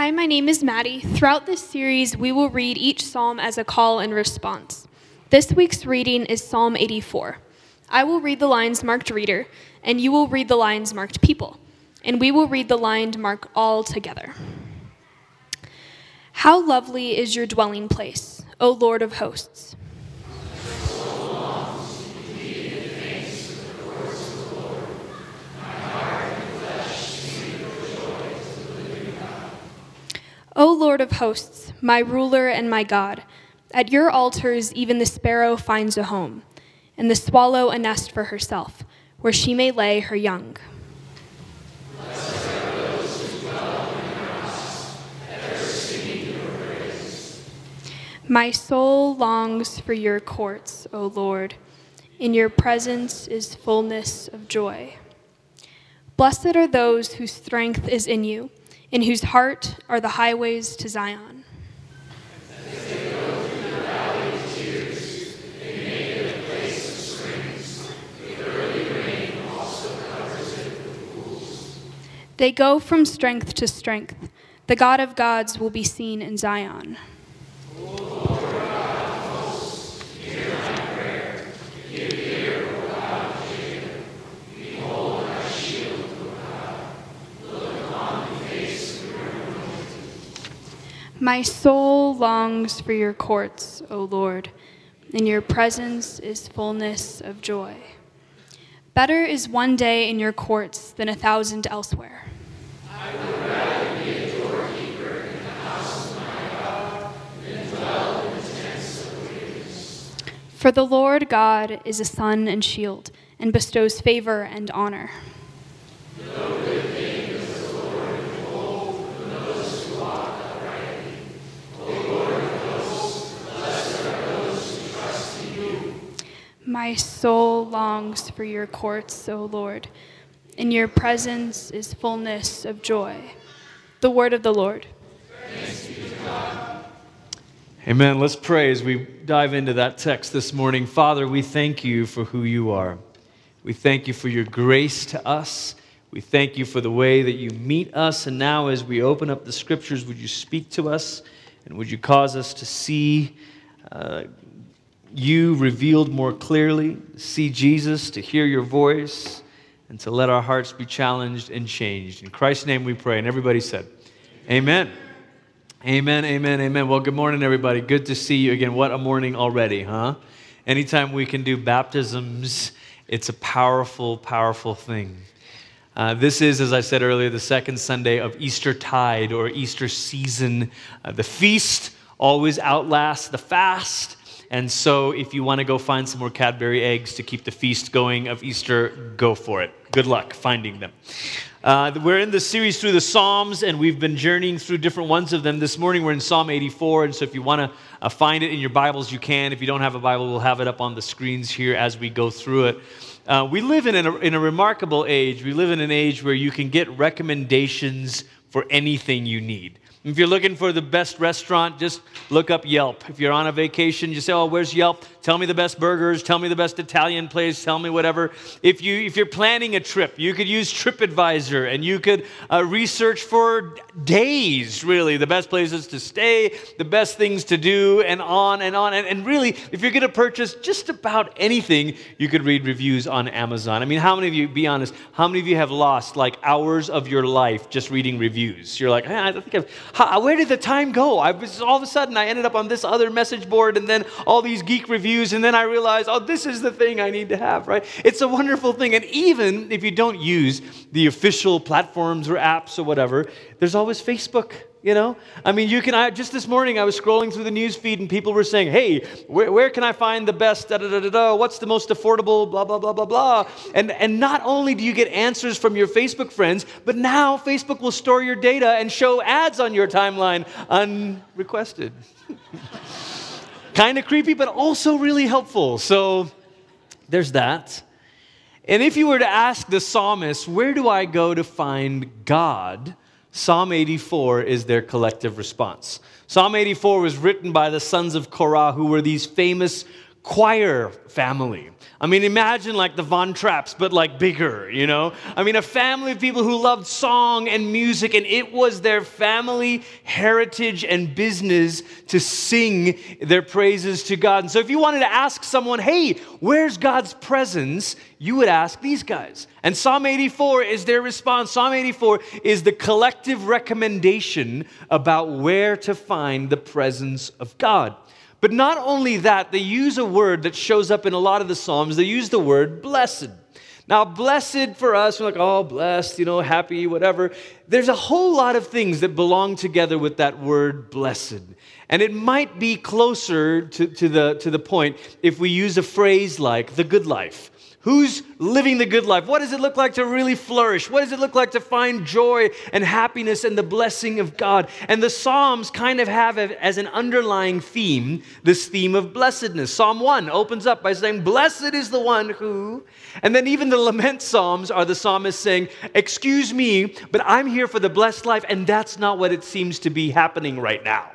Hi, my name is Maddie. Throughout this series, we will read each psalm as a call and response. This week's reading is Psalm 84. I will read the lines marked reader, and you will read the lines marked people, and we will read the line marked all together. How lovely is your dwelling place, O Lord of hosts! O Lord of hosts, my ruler and my God, at your altars even the sparrow finds a home, and the swallow a nest for herself, where she may lay her young. My soul longs for your courts, O Lord. In your presence is fullness of joy. Blessed are those whose strength is in you in whose heart are the highways to Zion. They go from strength to strength. The God of gods will be seen in Zion. My soul longs for your courts, O Lord. In your presence is fullness of joy. Better is one day in your courts than a thousand elsewhere. I would rather be a doorkeeper in the house of my God than dwell in the tents of wickedness. For the Lord God is a sun and shield, and bestows favor and honor. My soul longs for your courts, O Lord. In your presence is fullness of joy. The word of the Lord. Amen. Let's pray as we dive into that text this morning. Father, we thank you for who you are. We thank you for your grace to us. We thank you for the way that you meet us. And now, as we open up the scriptures, would you speak to us and would you cause us to see uh, you revealed more clearly, see Jesus, to hear your voice, and to let our hearts be challenged and changed. In Christ's name we pray. And everybody said, Amen. Amen, amen, amen. Well, good morning, everybody. Good to see you again. What a morning already, huh? Anytime we can do baptisms, it's a powerful, powerful thing. Uh, this is, as I said earlier, the second Sunday of Easter tide or Easter season. Uh, the feast always outlasts the fast. And so, if you want to go find some more Cadbury eggs to keep the feast going of Easter, go for it. Good luck finding them. Uh, we're in the series through the Psalms, and we've been journeying through different ones of them. This morning, we're in Psalm 84, and so if you want to uh, find it in your Bibles, you can. If you don't have a Bible, we'll have it up on the screens here as we go through it. Uh, we live in in a remarkable age. We live in an age where you can get recommendations for anything you need. If you're looking for the best restaurant, just look up Yelp. If you're on a vacation, you say, "Oh, where's Yelp? Tell me the best burgers, tell me the best Italian place, tell me whatever." If you if you're planning a trip, you could use TripAdvisor and you could uh, research for days, really, the best places to stay, the best things to do, and on and on. And, and really, if you're going to purchase just about anything, you could read reviews on Amazon. I mean, how many of you, be honest, how many of you have lost like hours of your life just reading reviews? You're like, hey, I think I've how, where did the time go? I was all of a sudden I ended up on this other message board and then all these geek reviews, and then I realized, oh, this is the thing I need to have, right? It's a wonderful thing. And even if you don't use the official platforms or apps or whatever, there's always Facebook you know? I mean you can I, just this morning i was scrolling through the news feed and people were saying hey where, where can i find the best da, da, da, da, da, what's the most affordable blah blah blah blah blah. And and not only do you get answers from your facebook friends but now facebook will store your data and show ads on your timeline unrequested. Kind of creepy but also really helpful. So there's that. And if you were to ask the psalmist where do i go to find god Psalm 84 is their collective response. Psalm 84 was written by the sons of Korah, who were these famous choir family. I mean, imagine like the Von Trapps, but like bigger, you know? I mean, a family of people who loved song and music, and it was their family heritage and business to sing their praises to God. And so, if you wanted to ask someone, hey, where's God's presence? You would ask these guys. And Psalm 84 is their response. Psalm 84 is the collective recommendation about where to find the presence of God. But not only that, they use a word that shows up in a lot of the Psalms. They use the word blessed. Now, blessed for us, we're like, oh, blessed, you know, happy, whatever. There's a whole lot of things that belong together with that word blessed. And it might be closer to, to, the, to the point if we use a phrase like the good life Who's living the good life? What does it look like to really flourish? What does it look like to find joy and happiness and the blessing of God? And the Psalms kind of have as an underlying theme this theme of blessedness. Psalm 1 opens up by saying, Blessed is the one who. And then even the lament Psalms are the psalmist saying, Excuse me, but I'm here for the blessed life, and that's not what it seems to be happening right now.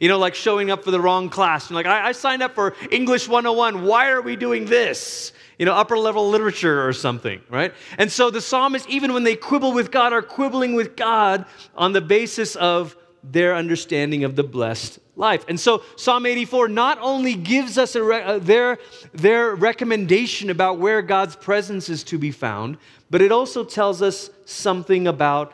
You know, like showing up for the wrong class. You're like, I, I signed up for English 101. Why are we doing this? You know, upper level literature or something, right? And so the psalmists, even when they quibble with God, are quibbling with God on the basis of their understanding of the blessed life. And so Psalm 84 not only gives us re- uh, their, their recommendation about where God's presence is to be found, but it also tells us something about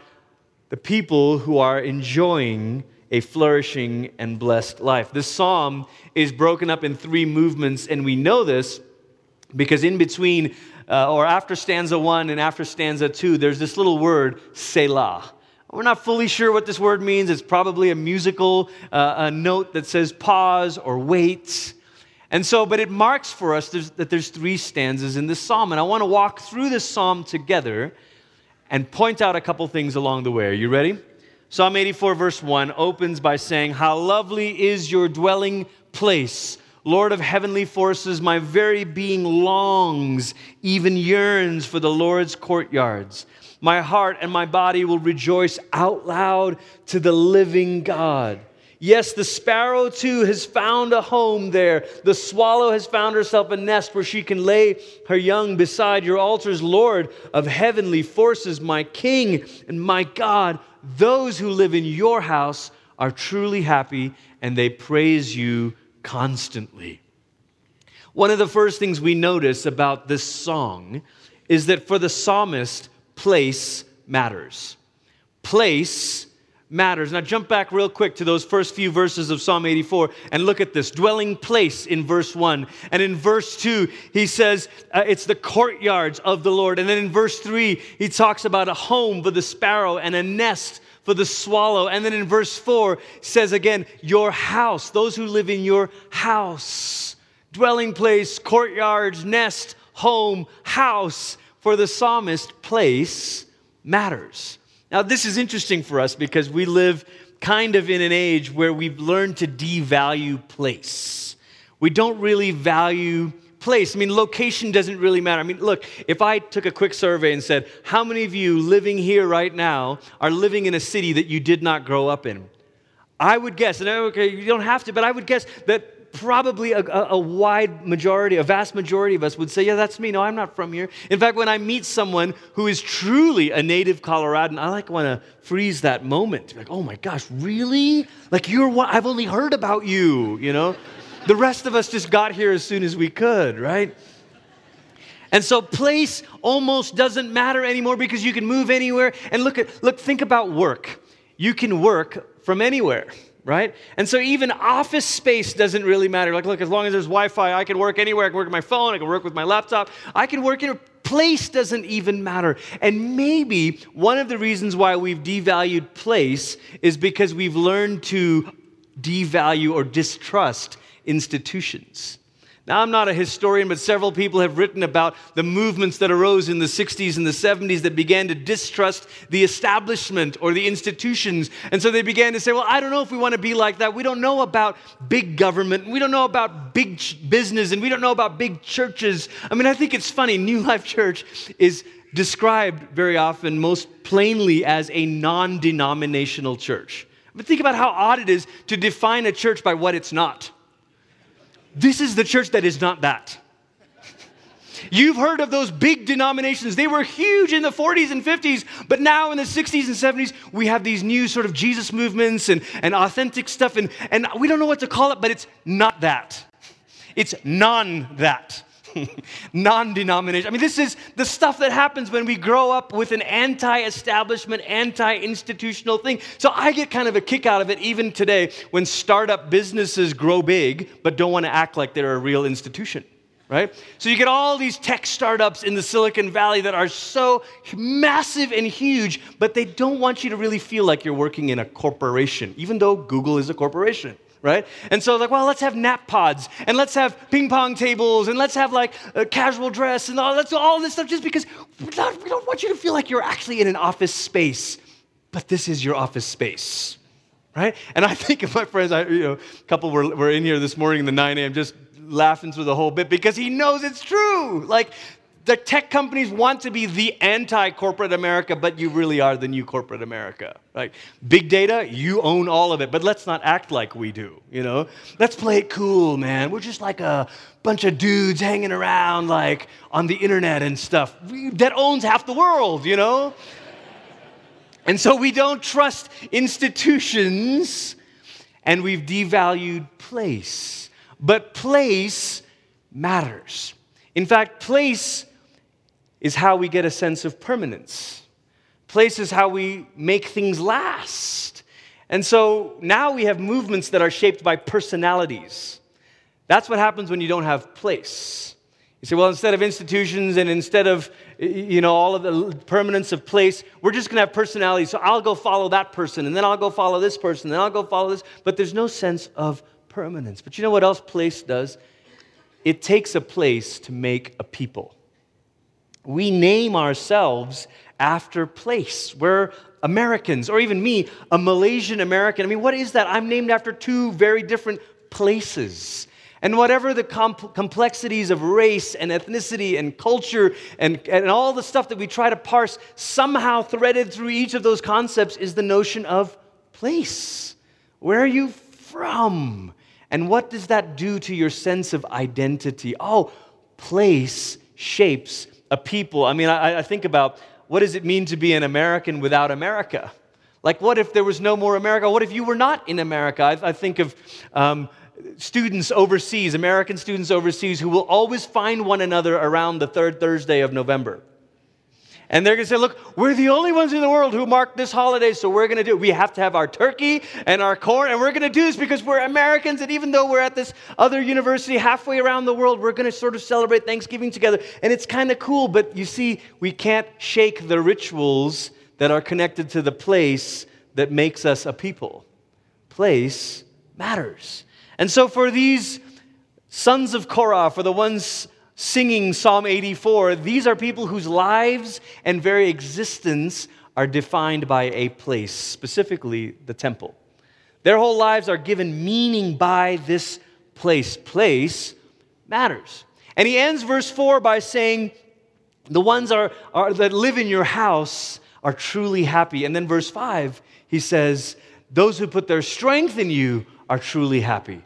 the people who are enjoying a flourishing and blessed life. This psalm is broken up in three movements, and we know this because in between, uh, or after stanza one and after stanza two, there's this little word, Selah. We're not fully sure what this word means. It's probably a musical uh, a note that says pause or wait. And so, but it marks for us there's, that there's three stanzas in this psalm. And I want to walk through this psalm together and point out a couple things along the way. Are you ready? Psalm 84, verse 1 opens by saying, How lovely is your dwelling place Lord of heavenly forces, my very being longs, even yearns for the Lord's courtyards. My heart and my body will rejoice out loud to the living God. Yes, the sparrow too has found a home there. The swallow has found herself a nest where she can lay her young beside your altars, Lord of heavenly forces, my King and my God. Those who live in your house are truly happy and they praise you constantly. One of the first things we notice about this song is that for the psalmist, place matters. Place matters. Now, jump back real quick to those first few verses of Psalm 84 and look at this dwelling place in verse 1. And in verse 2, he says uh, it's the courtyards of the Lord. And then in verse 3, he talks about a home for the sparrow and a nest for the swallow. And then in verse 4 says again, your house, those who live in your house, dwelling place, courtyard, nest, home, house. For the psalmist, place matters. Now, this is interesting for us because we live kind of in an age where we've learned to devalue place. We don't really value place. I mean, location doesn't really matter. I mean, look, if I took a quick survey and said, How many of you living here right now are living in a city that you did not grow up in? I would guess, and okay, you don't have to, but I would guess that probably a, a, wide majority, a vast majority of us would say, Yeah, that's me. No, I'm not from here. In fact, when I meet someone who is truly a native Coloradan, I like want to freeze that moment. Like, oh my gosh, really? Like, you're what? I've only heard about you, you know? The rest of us just got here as soon as we could, right? And so place almost doesn't matter anymore because you can move anywhere. And look at look think about work. You can work from anywhere, right? And so even office space doesn't really matter. Like look, as long as there's Wi-Fi, I can work anywhere. I can work on my phone, I can work with my laptop. I can work in a place doesn't even matter. And maybe one of the reasons why we've devalued place is because we've learned to devalue or distrust institutions. Now, I'm not a historian, but several people have written about the movements that arose in the 60s and the 70s that began to distrust the establishment or the institutions. And so they began to say, well, I don't know if we want to be like that. We don't know about big government. We don't know about big business. And we don't know about big churches. I mean, I think it's funny. New Life Church is described very often, most plainly, as a non denominational church. But think about how odd it is to define a church by what it's not This is the church that is not that. You've heard of those big denominations. They were huge in the 40s and 50s, but now in the 60s and 70s, we have these new sort of Jesus movements and, and authentic stuff, and, and we don't know what to call it, but it's not that. It's non that. non denomination. I mean, this is the stuff that happens when we grow up with an anti establishment, anti institutional thing. So I get kind of a kick out of it even today when startup businesses grow big but don't want to act like they're a real institution right? So you get all these tech startups in the Silicon Valley that are so massive and huge, but they don't want you to really feel like you're working in a corporation, even though Google is a corporation. Right? And so, like, well, let's have nap pods and let's have ping pong tables and let's have like a casual dress and all, let's all this stuff just because we don't, we don't want you to feel like you're actually in an office space, but this is your office space right? And I think of my friends, I, you know, a couple were, were in here this morning in the 9 a.m. just laughing through the whole bit because he knows it's true. Like, the tech companies want to be the anti corporate America, but you really are the new corporate America. Right? Big data, you own all of it, but let's not act like we do, you know? Let's play it cool, man. We're just like a bunch of dudes hanging around like on the internet and stuff that owns half the world, you know? and so we don't trust institutions and we've devalued place. But place matters. In fact, place is how we get a sense of permanence. Place is how we make things last. And so now we have movements that are shaped by personalities. That's what happens when you don't have place. You say, well, instead of institutions and instead of, you know, all of the permanence of place, we're just going to have personalities. So I'll go follow that person, and then I'll go follow this person, and then I'll go follow this. But there's no sense of permanence. But you know what else place does? It takes a place to make a people. We name ourselves after place. We're Americans, or even me, a Malaysian American. I mean, what is that? I'm named after two very different places. And whatever the comp- complexities of race and ethnicity and culture and, and all the stuff that we try to parse, somehow threaded through each of those concepts is the notion of place. Where are you from? And what does that do to your sense of identity? Oh, place shapes a people. I mean, I, I, think about what does it mean to be an American without America? Like, what if there was no more America? What if you were not in America? I, I think of um, students overseas, American students overseas, who will always find one another around the third Thursday of November. And they're going to say, look, we're the only ones in the world who mark this holiday, so we're going to do it. We have to have our turkey and our corn, and we're going to do this because we're Americans. And even though we're at this other university halfway around the world, we're going to sort of celebrate Thanksgiving together. And it's kind of cool, but you see, we can't shake the rituals that are connected to the place that makes us a people. Place matters. And so for these sons of Korah, for the ones singing Psalm 84, these are people whose lives and very existence are defined by a place, specifically the temple. Their whole lives are given meaning by this place. Place matters. And he ends verse 4 by saying, The ones are, are, that live in your house are truly happy. And then verse 5, he says, Those who put their strength in you are truly happy.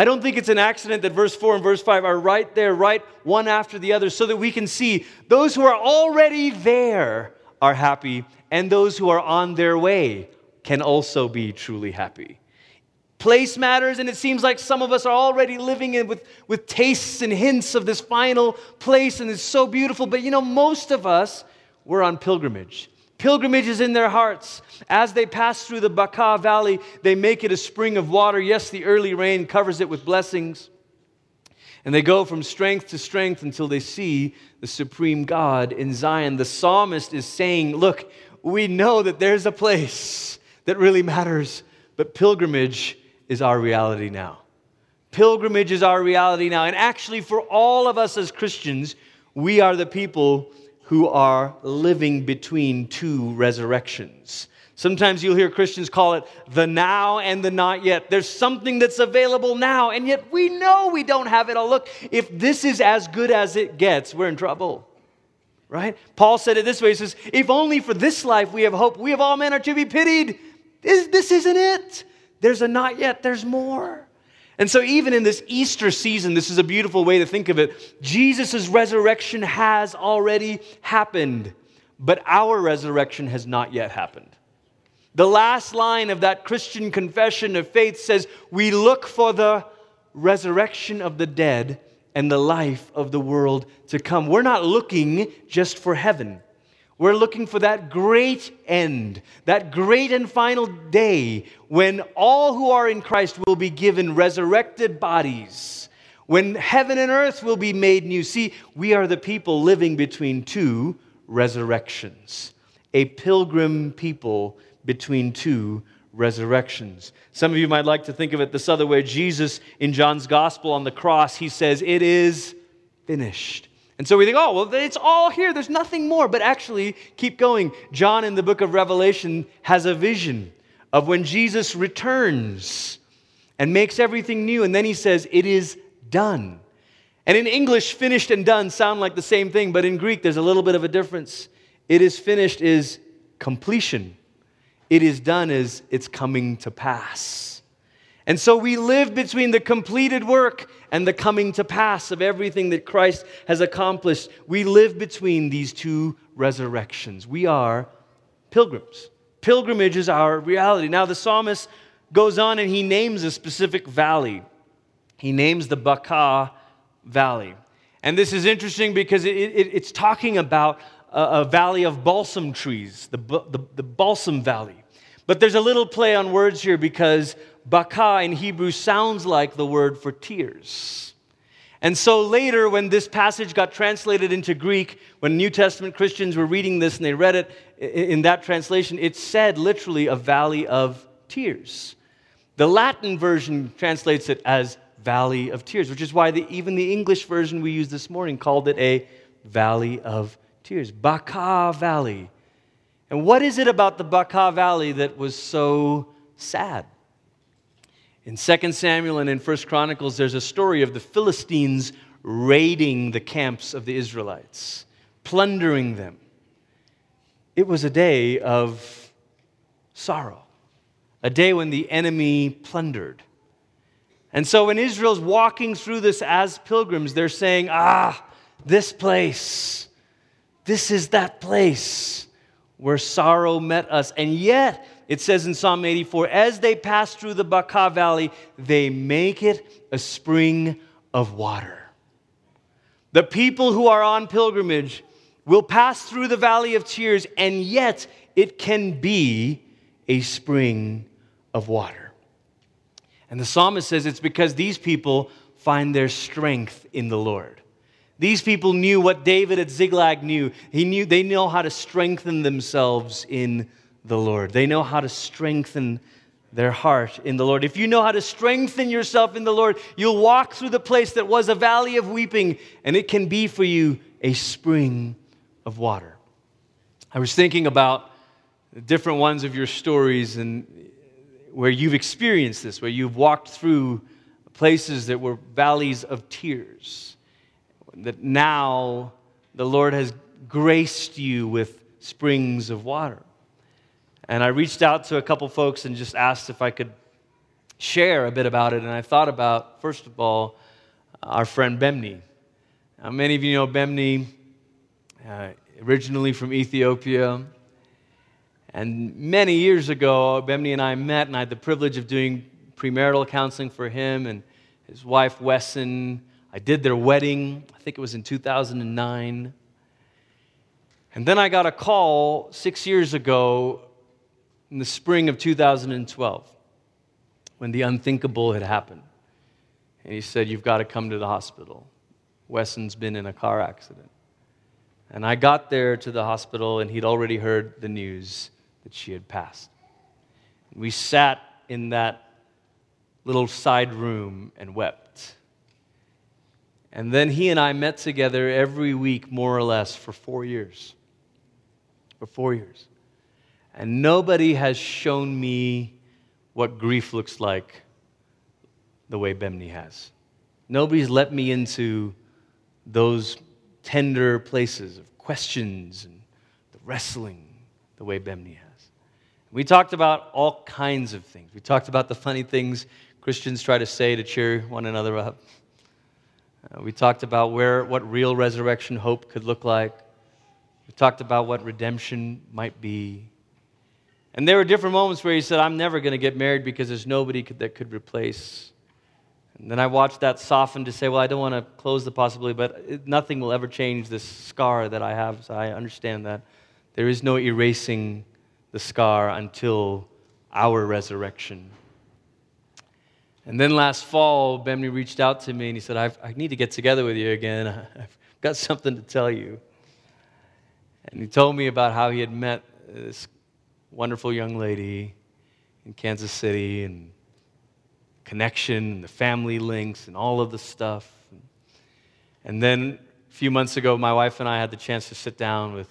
I don't think it's an accident that verse 4 and verse 5 are right there, right one after the other, so that we can see those who are already there are happy, and those who are on their way can also be truly happy. Place matters, and it seems like some of us are already living in with, with tastes and hints of this final place, and it's so beautiful. But you know, most of us, we're on pilgrimage pilgrimages in their hearts. As they pass through the Baca Valley, they make it a spring of water. Yes, the early rain covers it with blessings. And they go from strength to strength until they see the supreme God in Zion. The psalmist is saying, Look, we know that there's a place that really matters, but pilgrimage is our reality now. Pilgrimage is our reality now. And actually, for all of us as Christians, we are the people who are living between two resurrections. Sometimes you'll hear Christians call it the now and the not yet. There's something that's available now, and yet we know we don't have it all. Look, if this is as good as it gets, we're in trouble. Right? Paul said it this way He says, If only for this life we have hope, we of all men are to be pitied. This, this isn't it. There's a not yet, there's more. And so, even in this Easter season, this is a beautiful way to think of it. Jesus' resurrection has already happened, but our resurrection has not yet happened. The last line of that Christian confession of faith says, We look for the resurrection of the dead and the life of the world to come. We're not looking just for heaven. We're looking for that great end, that great and final day when all who are in Christ will be given resurrected bodies, when heaven and earth will be made new. See, we are the people living between two resurrections, a pilgrim people between two resurrections. Some of you might like to think of it this other way. Jesus, in John's gospel on the cross, he says, It is finished. And so we think, oh, well, it's all here. There's nothing more. But actually, keep going. John in the book of Revelation has a vision of when Jesus returns and makes everything new. And then he says, It is done. And in English, finished and done sound like the same thing, but in Greek, there's a little bit of a difference. It is finished is completion, it is done is it's coming to pass. And so we live between the completed work and the coming to pass of everything that Christ has accomplished. We live between these two resurrections. We are pilgrims. Pilgrimage is our reality. Now, the psalmist goes on and he names a specific valley. He names the Baca Valley. And this is interesting because it, it, it's talking about a, a, valley of balsam trees, the, the, the balsam valley. But there's a little play on words here because Baka in Hebrew sounds like the word for tears. And so later, when this passage got translated into Greek, when New Testament Christians were reading this and they read it in that translation, it said literally a valley of tears. The Latin version translates it as valley of tears, which is why the, even the English version we used this morning called it a valley of tears. Baca Valley. And what is it about the Baca Valley that was so sad? In 2 Samuel and in 1 Chronicles, there's a story of the Philistines raiding the camps of the Israelites, plundering them. It was a day of sorrow, a day when the enemy plundered. And so when Israel's walking through this as pilgrims, they're saying, Ah, this place, this is that place where sorrow met us. And yet, it says in Psalm 84 as they pass through the Baca Valley, they make it a spring of water. The people who are on pilgrimage will pass through the valley of tears, and yet it can be a spring of water. And the psalmist says it's because these people find their strength in the Lord. These people knew what David at Ziklag knew. He knew they know how to strengthen themselves in the Lord. They know how to strengthen their heart in the Lord. If you know how to strengthen yourself in the Lord, you'll walk through the place that was a valley of weeping, and it can be for you a spring of water. I was thinking about different ones of your stories and where you've experienced this, where you've walked through places that were valleys of tears that now the Lord has graced you with springs of water. And I reached out to a couple folks and just asked if I could share a bit about it. And I thought about, first of all, our friend Bemni. Now, many of you know Bemni, uh, originally from Ethiopia. And many years ago, Bemni and I met, and I had the privilege of doing premarital counseling for him and his wife, Wesson. I did their wedding, I think it was in 2009. And then I got a call six years ago in the spring of 2012 when the unthinkable had happened. And he said, You've got to come to the hospital. Wesson's been in a car accident. And I got there to the hospital, and he'd already heard the news that she had passed. We sat in that little side room and wept. And then he and I met together every week, more or less, for four years. For four years. And nobody has shown me what grief looks like the way Bemni has. Nobody's let me into those tender places of questions and the wrestling the way Bemni has. We talked about all kinds of things. We talked about the funny things Christians try to say to cheer one another up. Uh, we talked about where, what real resurrection hope could look like. We talked about what redemption might be. And there were different moments where he said, I'm never going to get married because there's nobody could, that could replace. And then I watched that soften to say, well, I don't want to close the possibility, but nothing will ever change this scar that I have. So I understand that. There is no erasing the scar until our resurrection. And then last fall, Bemni reached out to me and he said, i need to get together with you again. I've got something to tell you. And he told me about how he had met this wonderful young lady in Kansas City and connection and the family links and all of the stuff. And then a few months ago, my wife and I had the chance to sit down with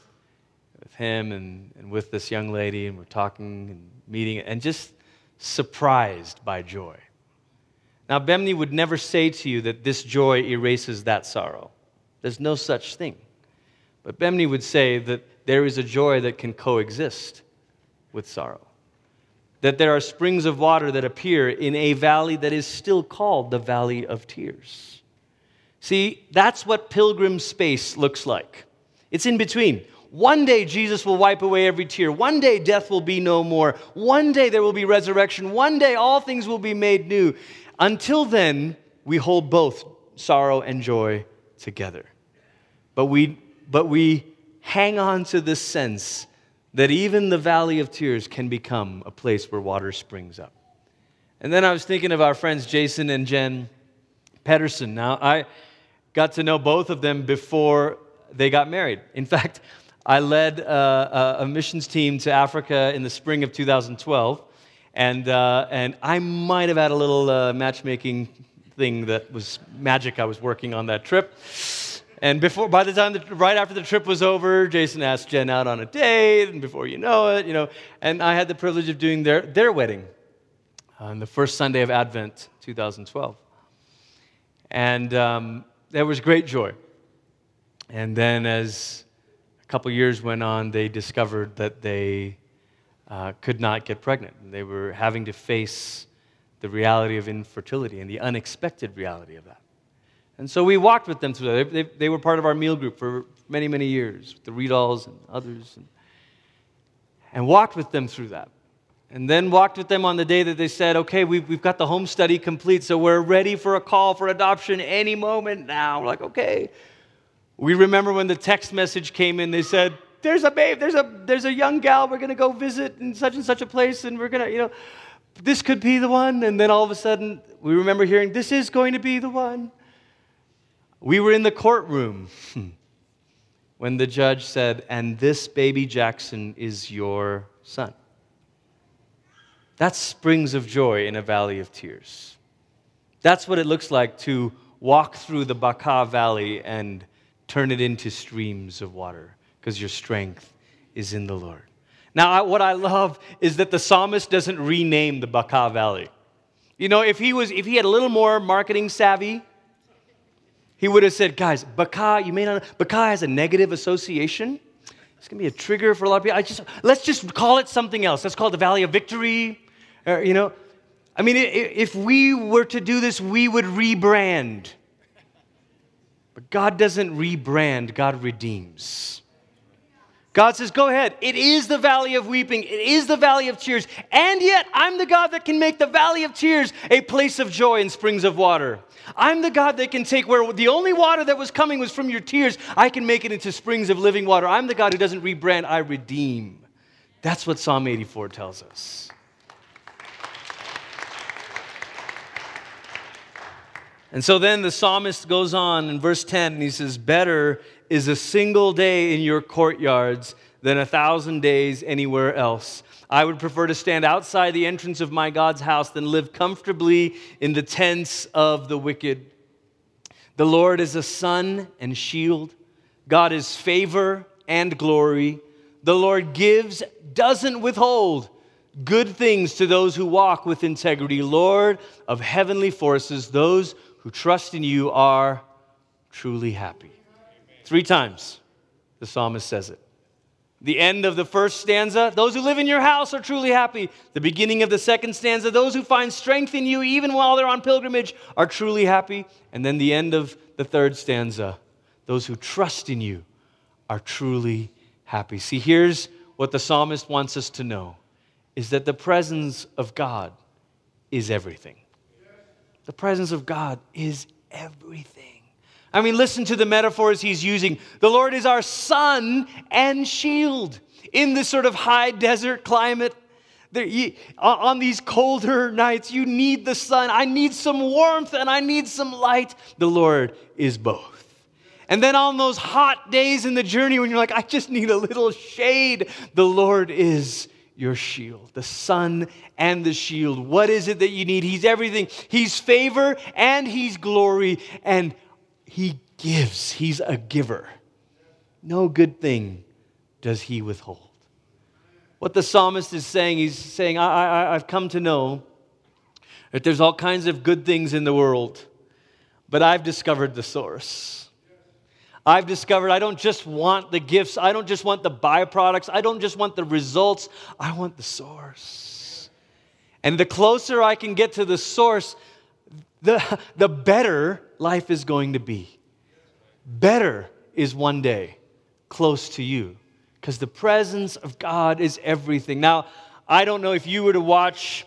with him and, and with this young lady, and we're talking and meeting, and just surprised by joy. Now, Bemni would never say to you that this joy erases that sorrow. There's no such thing. But Bemni would say that there is a joy that can coexist with sorrow. That there are springs of water that appear in a valley that is still called the Valley of Tears. See, that's what pilgrim space looks like. It's in between. One day Jesus will wipe away every tear. One day death will be no more. One day there will be resurrection. One day all things will be made new. Until then, we hold both sorrow and joy together. But we, but we hang on to this sense that even the valley of tears can become a place where water springs up. And then I was thinking of our friends Jason and Jen Pedersen. Now, I got to know both of them before they got married. In fact, I led uh, a missions team to Africa in the spring of 2012, and, uh, and I might have had a little uh, matchmaking thing that was magic I was working on that trip. And before, by the time, the, right after the trip was over, Jason asked Jen out on a date, and before you know it, you know, and I had the privilege of doing their, their wedding on the first Sunday of Advent, 2012. And um, there was great joy. And then as a couple years went on, they discovered that they uh, could not get pregnant. And They were having to face the reality of infertility and the unexpected reality of that. And so we walked with them through that. They, they, they were part of our meal group for many, many years, the Riedals and others, and, and walked with them through that. And then walked with them on the day that they said, okay, we've, we've got the home study complete, so we're ready for a call for adoption any moment now. We're like, okay, we remember when the text message came in, they said, There's a babe, there's a, there's a young gal we're going to go visit in such and such a place, and we're going to, you know, this could be the one. And then all of a sudden, we remember hearing, This is going to be the one. We were in the courtroom when the judge said, And this baby Jackson is your son. That's springs of joy in a valley of tears. That's what it looks like to walk through the Baca Valley and turn it into streams of water because your strength is in the Lord. Now, what I love is that the psalmist doesn't rename the Baca Valley. You know, if he, was, if he had a little more marketing savvy, he would have said, guys, Baca, you may not, Baca has a negative association. It's going to be a trigger for a lot of people. I just, let's just call it something else. Let's call it the Valley of Victory. Or, you know, I mean, if we were to do this, we would rebrand. But God doesn't rebrand, God redeems. God says, Go ahead. It is the valley of weeping. It is the valley of tears. And yet, I'm the God that can make the valley of tears a place of joy and springs of water. I'm the God that can take where the only water that was coming was from your tears, I can make it into springs of living water. I'm the God who doesn't rebrand, I redeem. That's what Psalm 84 tells us. And so then the psalmist goes on in verse 10 and he says, Better is a single day in your courtyards than a thousand days anywhere else. I would prefer to stand outside the entrance of my God's house than live comfortably in the tents of the wicked. The Lord is a sun and shield. God is favor and glory. The Lord gives, doesn't withhold good things to those who walk with integrity. Lord of heavenly forces, those who trust in you are truly happy. Three times the psalmist says it. The end of the first stanza, those who live in your house are truly happy. The beginning of the second stanza, those who find strength in you even while they're on pilgrimage are truly happy. And then the end of the third stanza, those who trust in you are truly happy. See, here's what the psalmist wants us to know is that the presence of God is everything. The presence of God is everything. I mean, listen to the metaphors he's using. The Lord is our sun and shield in this sort of high desert climate. There, you, on these colder nights, you need the sun. I need some warmth and I need some light. The Lord is both. And then on those hot days in the journey when you're like, I just need a little shade, the Lord is your shield, the sun and the shield. What is it that you need? He's everything. He's favor and He's glory. And he gives, He's a giver. No good thing does He withhold. What the psalmist is saying, he's saying, I, I, I've come to know that there's all kinds of good things in the world, but I've discovered the source. I've discovered I don't just want the gifts, I don't just want the byproducts, I don't just want the results, I want the source. And the closer I can get to the source, the, the better life is going to be. Better is one day close to you because the presence of God is everything. Now, I don't know if you were to watch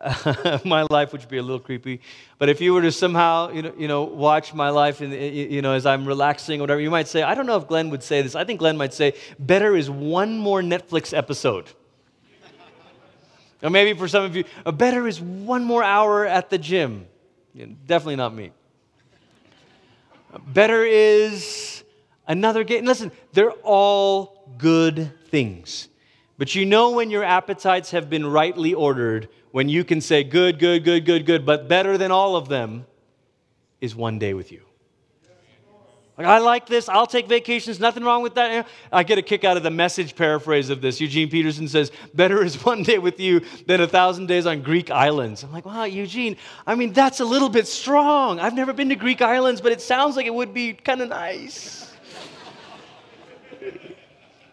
my life, which would be a little creepy, but if you were to somehow, you know, you know watch my life, and you know, as I'm relaxing or whatever, you might say, I don't know if Glenn would say this. I think Glenn might say, better is one more Netflix episode. or maybe for some of you, better is one more hour at the gym. definitely not me. Better is another game. Listen, they're all good things. But you know when your appetites have been rightly ordered, when you can say, good, good, good, good, good, but better than all of them is one day with you. Like, I like this. I'll take vacations. Nothing wrong with that. I get a kick out of the message paraphrase of this. Eugene Peterson says, Better is one day with you than a thousand days on Greek islands. I'm like, Wow, Eugene, I mean, that's a little bit strong. I've never been to Greek islands, but it sounds like it would be kind of nice.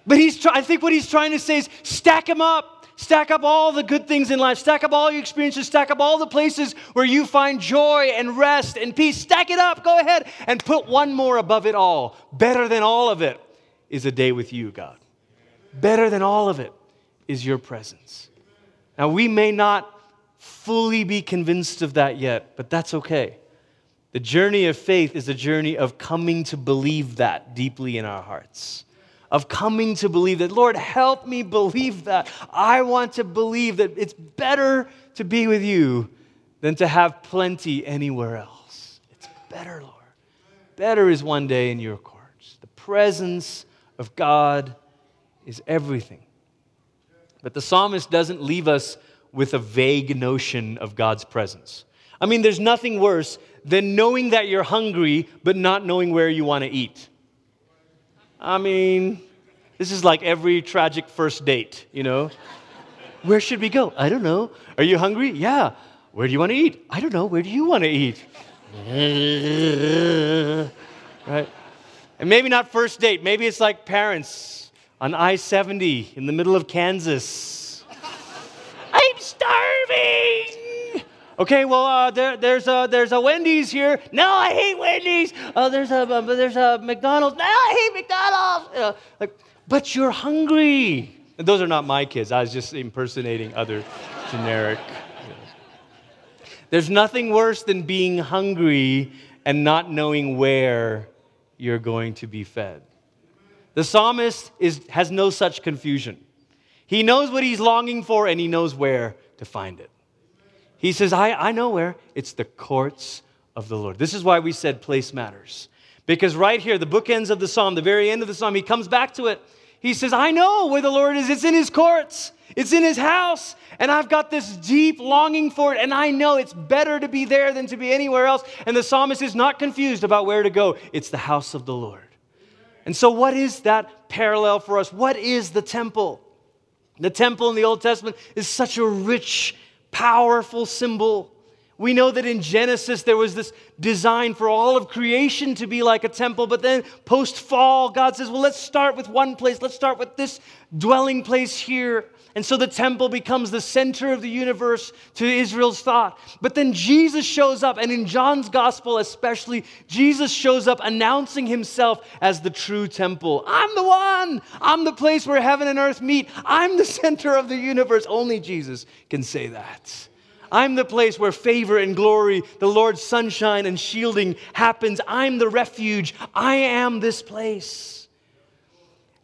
but he's try- I think what he's trying to say is stack them up. Stack up all the good things in life. Stack up all your experiences. Stack up all the places where you find joy and rest and peace. Stack it up. Go ahead and put one more above it all. Better than all of it is a day with you, God. Better than all of it is your presence. Now, we may not fully be convinced of that yet, but that's okay. The journey of faith is a journey of coming to believe that deeply in our hearts of coming to believe that, Lord, help me believe that. I want to believe that it's better to be with you than to have plenty anywhere else. It's better, Lord. Better is one day in your courts. The presence of God is everything. But the psalmist doesn't leave us with a vague notion of God's presence. I mean, there's nothing worse than knowing that you're hungry but not knowing where you want to eat. I mean, this is like every tragic first date, you know? Where should we go? I don't know. Are you hungry? Yeah. Where do you want to eat? I don't know. Where do you want to eat? right? And maybe not first date. Maybe it's like parents on I 70 in the middle of Kansas. I'm starving! Okay, well, uh, there, there's, a, there's a Wendy's here. No, I hate Wendy's. Uh, there's, a, uh, there's a McDonald's. No, I hate McDonald's. Uh, like, but you're hungry. And those are not my kids. I was just impersonating other generic. There's nothing worse than being hungry and not knowing where you're going to be fed. The psalmist is, has no such confusion. He knows what he's longing for and he knows where to find it. He says, I, I know where. It's the courts of the Lord. This is why we said place matters. Because right here, the bookends of the psalm, the very end of the psalm, he comes back to it. He says, I know where the Lord is. It's in his courts, it's in his house. And I've got this deep longing for it. And I know it's better to be there than to be anywhere else. And the psalmist is not confused about where to go. It's the house of the Lord. And so, what is that parallel for us? What is the temple? The temple in the Old Testament is such a rich, powerful symbol. We know that in Genesis there was this design for all of creation to be like a temple, but then post fall, God says, well, let's start with one place. Let's start with this dwelling place here. And so the temple becomes the center of the universe to Israel's thought. But then Jesus shows up, and in John's gospel especially, Jesus shows up announcing himself as the true temple. I'm the one. I'm the place where heaven and earth meet. I'm the center of the universe. Only Jesus can say that. I'm the place where favor and glory, the Lord's sunshine and shielding happens. I'm the refuge. I am this place.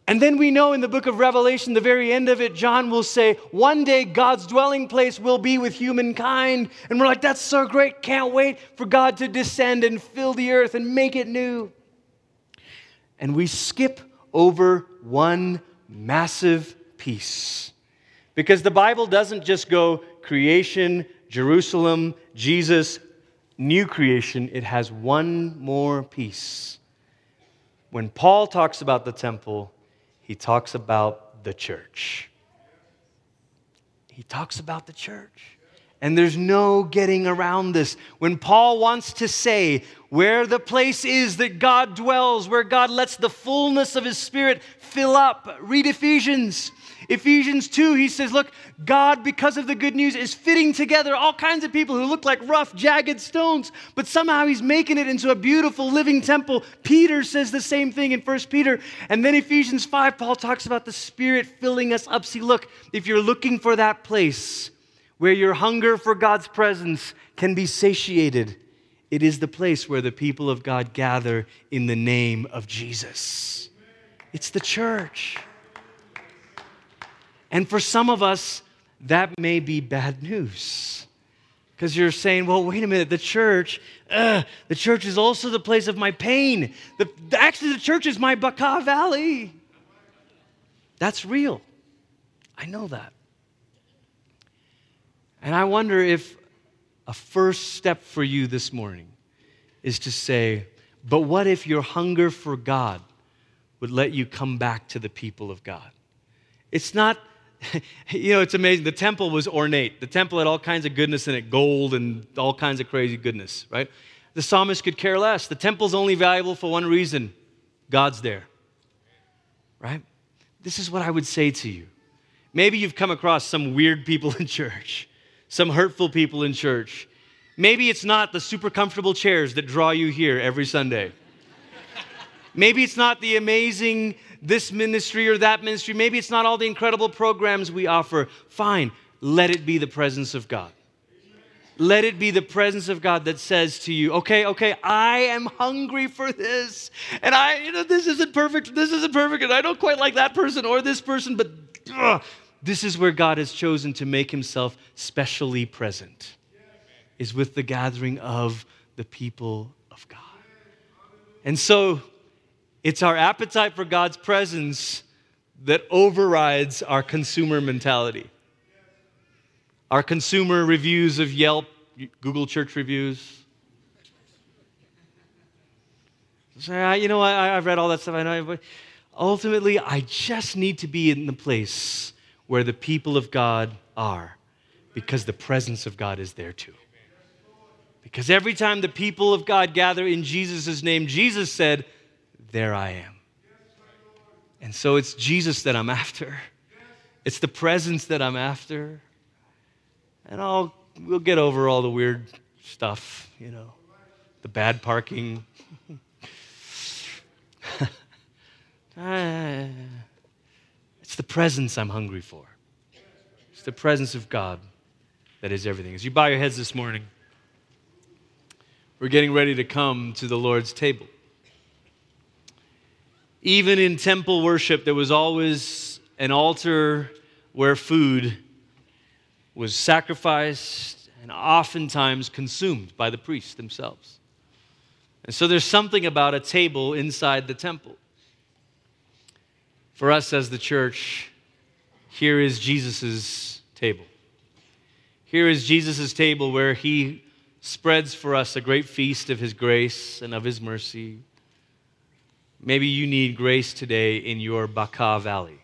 And then we know in the book of Revelation, the very end of it, John will say, One day God's dwelling place will be with humankind. And we're like, That's so great. Can't wait for God to descend and fill the earth and make it new. And we skip over one massive piece. Because the Bible doesn't just go creation, Jerusalem, Jesus, new creation, it has one more piece. When Paul talks about the temple, he talks about the church. He talks about the church. And there's no getting around this. When Paul wants to say where the place is that God dwells, where God lets the fullness of his spirit fill up, read Ephesians. Ephesians 2, he says, Look, God, because of the good news, is fitting together all kinds of people who look like rough, jagged stones, but somehow he's making it into a beautiful living temple. Peter says the same thing in 1 Peter. And then Ephesians 5, Paul talks about the Spirit filling us up. See, look, if you're looking for that place where your hunger for God's presence can be satiated, it is the place where the people of God gather in the name of Jesus. It's the church. And for some of us, that may be bad news. Because you're saying, well, wait a minute, the church, uh, the church is also the place of my pain. The, actually, the church is my Baca Valley. That's real. I know that. And I wonder if a first step for you this morning is to say, but what if your hunger for God would let you come back to the people of God? It's not you know, it's amazing. The temple was ornate. The temple had all kinds of goodness in it gold and all kinds of crazy goodness, right? The psalmist could care less. The temple's only valuable for one reason God's there, right? This is what I would say to you. Maybe you've come across some weird people in church, some hurtful people in church. Maybe it's not the super comfortable chairs that draw you here every Sunday. Maybe it's not the amazing this ministry or that ministry. Maybe it's not all the incredible programs we offer. Fine, let it be the presence of God. Let it be the presence of God that says to you, okay, okay, I am hungry for this. And I, you know, this isn't perfect. This isn't perfect. And I don't quite like that person or this person, but ugh, this is where God has chosen to make himself specially present, is with the gathering of the people of God. And so it's our appetite for God's presence that overrides our consumer mentality. Our consumer reviews of Yelp, Google church reviews. Say, ah, you know, I, I've read all that stuff. I know, but ultimately, I just need to be in the place where the people of God are because the presence of God is there too. Because every time the people of God gather in Jesus' name, Jesus said, there I am. And so it's Jesus that I'm after. It's the presence that I'm after. And I'll we'll get over all the weird stuff, you know, the bad parking. Ah. It's the presence I'm hungry for. It's the presence of God that is everything. As you bow your heads this morning, we're getting ready to come to the Lord's table. Even in temple worship, there was always an altar where food was sacrificed and oftentimes consumed by the priests themselves. And so there's something about a table inside the temple. For us as the church, here is Jesus' table. Here is Jesus' table where he spreads for us a great feast of his grace and of his mercy. Maybe you need grace today in your Baca Valley.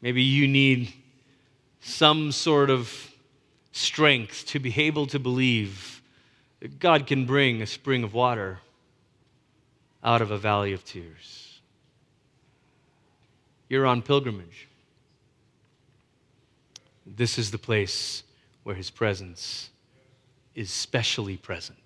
Maybe you need some sort of strength to be able to believe that God can bring a spring of water out of a valley of tears. You're on pilgrimage. This is the place where his presence is specially present.